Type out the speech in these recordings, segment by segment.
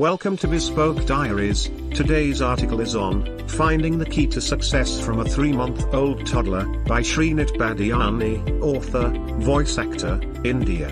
Welcome to Bespoke Diaries. Today's article is on Finding the Key to Success from a Three Month Old Toddler by Shrinit Badiani, author, voice actor, India.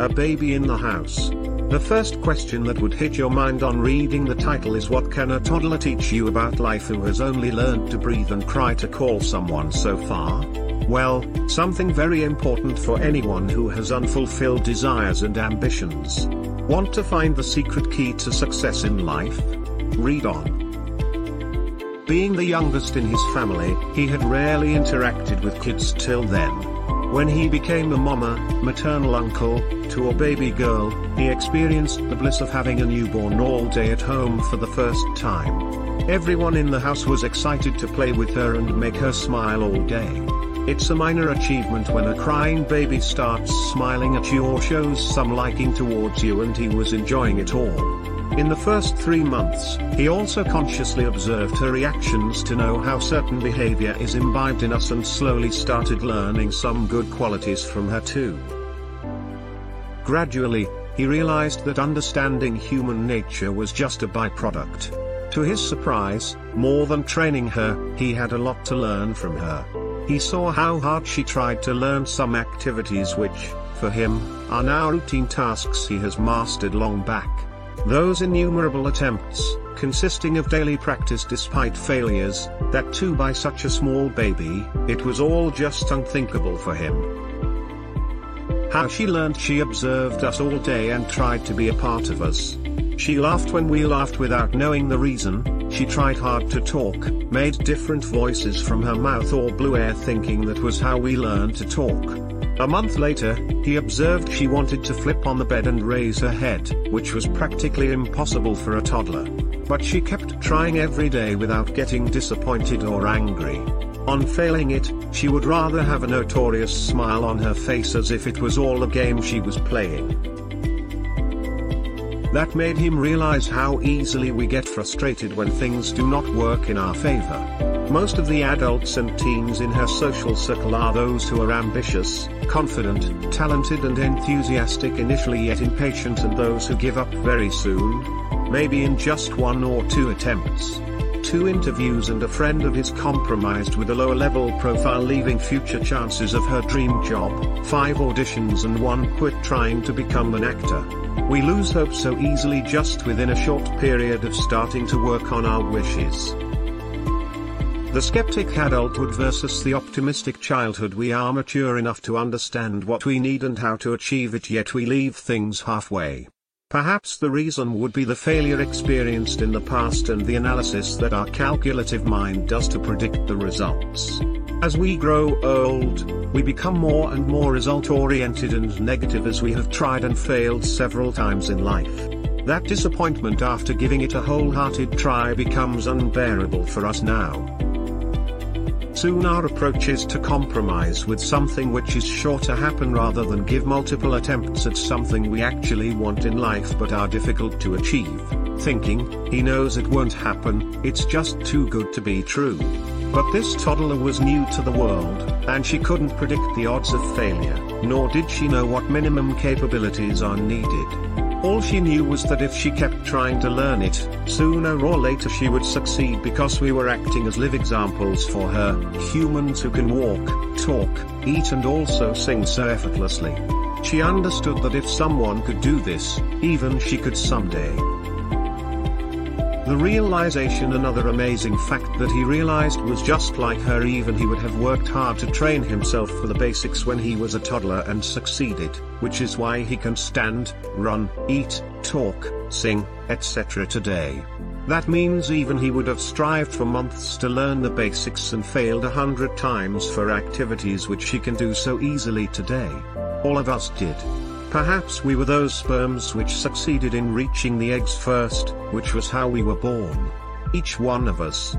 A Baby in the House. The first question that would hit your mind on reading the title is What can a toddler teach you about life who has only learned to breathe and cry to call someone so far? Well, something very important for anyone who has unfulfilled desires and ambitions. Want to find the secret key to success in life? Read on. Being the youngest in his family, he had rarely interacted with kids till then. When he became a mama, maternal uncle, to a baby girl, he experienced the bliss of having a newborn all day at home for the first time. Everyone in the house was excited to play with her and make her smile all day. It's a minor achievement when a crying baby starts smiling at you or shows some liking towards you and he was enjoying it all. In the first three months, he also consciously observed her reactions to know how certain behavior is imbibed in us and slowly started learning some good qualities from her too. Gradually, he realized that understanding human nature was just a byproduct. To his surprise, more than training her, he had a lot to learn from her. He saw how hard she tried to learn some activities which, for him, are now routine tasks he has mastered long back. Those innumerable attempts, consisting of daily practice despite failures, that too by such a small baby, it was all just unthinkable for him. How she learned she observed us all day and tried to be a part of us. She laughed when we laughed without knowing the reason, she tried hard to talk, made different voices from her mouth or blew air thinking that was how we learned to talk. A month later, he observed she wanted to flip on the bed and raise her head, which was practically impossible for a toddler. But she kept trying every day without getting disappointed or angry. On failing it, she would rather have a notorious smile on her face as if it was all a game she was playing. That made him realize how easily we get frustrated when things do not work in our favor. Most of the adults and teens in her social circle are those who are ambitious, confident, talented and enthusiastic initially yet impatient and those who give up very soon. Maybe in just one or two attempts. Two interviews and a friend of his compromised with a lower level profile leaving future chances of her dream job, five auditions and one quit trying to become an actor. We lose hope so easily just within a short period of starting to work on our wishes. The skeptic adulthood versus the optimistic childhood we are mature enough to understand what we need and how to achieve it yet we leave things halfway. Perhaps the reason would be the failure experienced in the past and the analysis that our calculative mind does to predict the results. As we grow old, we become more and more result oriented and negative as we have tried and failed several times in life. That disappointment after giving it a wholehearted try becomes unbearable for us now. Soon our approach is to compromise with something which is sure to happen rather than give multiple attempts at something we actually want in life but are difficult to achieve, thinking, he knows it won't happen, it's just too good to be true. But this toddler was new to the world, and she couldn't predict the odds of failure, nor did she know what minimum capabilities are needed. All she knew was that if she kept trying to learn it, sooner or later she would succeed because we were acting as live examples for her, humans who can walk, talk, eat and also sing so effortlessly. She understood that if someone could do this, even she could someday. The realization another amazing fact that he realized was just like her even he would have worked hard to train himself for the basics when he was a toddler and succeeded, which is why he can stand, run, eat, talk, sing, etc. today. That means even he would have strived for months to learn the basics and failed a hundred times for activities which he can do so easily today. All of us did. Perhaps we were those sperms which succeeded in reaching the eggs first, which was how we were born. Each one of us.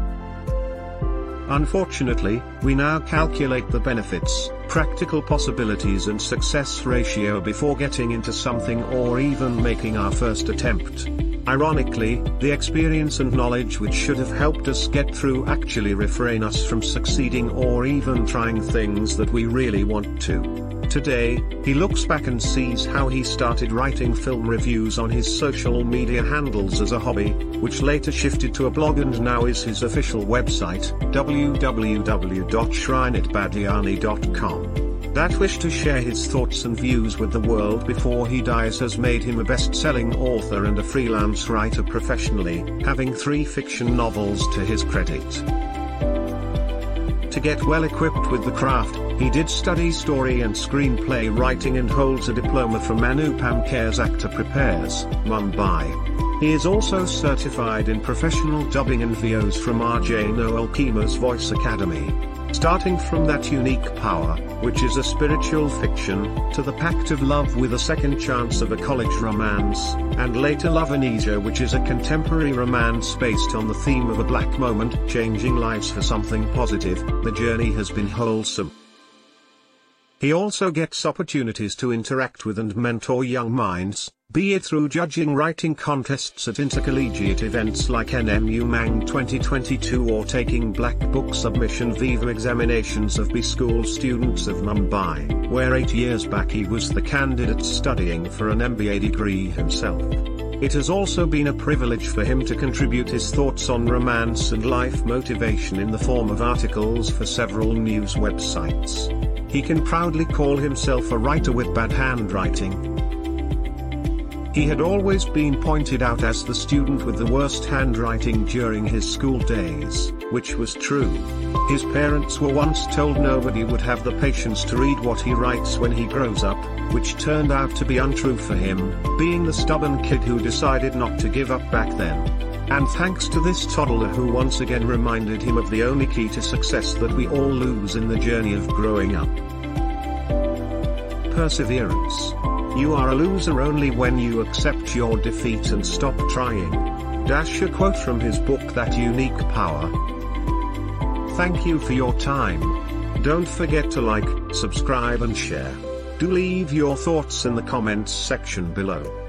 Unfortunately, we now calculate the benefits, practical possibilities and success ratio before getting into something or even making our first attempt. Ironically, the experience and knowledge which should have helped us get through actually refrain us from succeeding or even trying things that we really want to. Today, he looks back and sees how he started writing film reviews on his social media handles as a hobby, which later shifted to a blog and now is his official website, www.shrinitbadiani.com. That wish to share his thoughts and views with the world before he dies has made him a best-selling author and a freelance writer professionally, having three fiction novels to his credit. To get well equipped with the craft, he did study story and screenplay writing and holds a diploma from Anupam Kher's Actor Prepares, Mumbai. He is also certified in professional dubbing and VOs from RJ Noel Kima's Voice Academy. Starting from that unique power, which is a spiritual fiction, to the pact of love with a second chance of a college romance, and later Love Amnesia which is a contemporary romance based on the theme of a black moment changing lives for something positive, the journey has been wholesome. He also gets opportunities to interact with and mentor young minds, be it through judging writing contests at intercollegiate events like NM Umang 2022 or taking Black Book Submission Viva examinations of B School students of Mumbai, where eight years back he was the candidate studying for an MBA degree himself. It has also been a privilege for him to contribute his thoughts on romance and life motivation in the form of articles for several news websites. He can proudly call himself a writer with bad handwriting, he had always been pointed out as the student with the worst handwriting during his school days, which was true. His parents were once told nobody would have the patience to read what he writes when he grows up, which turned out to be untrue for him, being the stubborn kid who decided not to give up back then. And thanks to this toddler who once again reminded him of the only key to success that we all lose in the journey of growing up. Perseverance. You are a loser only when you accept your defeat and stop trying. Dash a quote from his book That Unique Power. Thank you for your time. Don't forget to like, subscribe and share. Do leave your thoughts in the comments section below.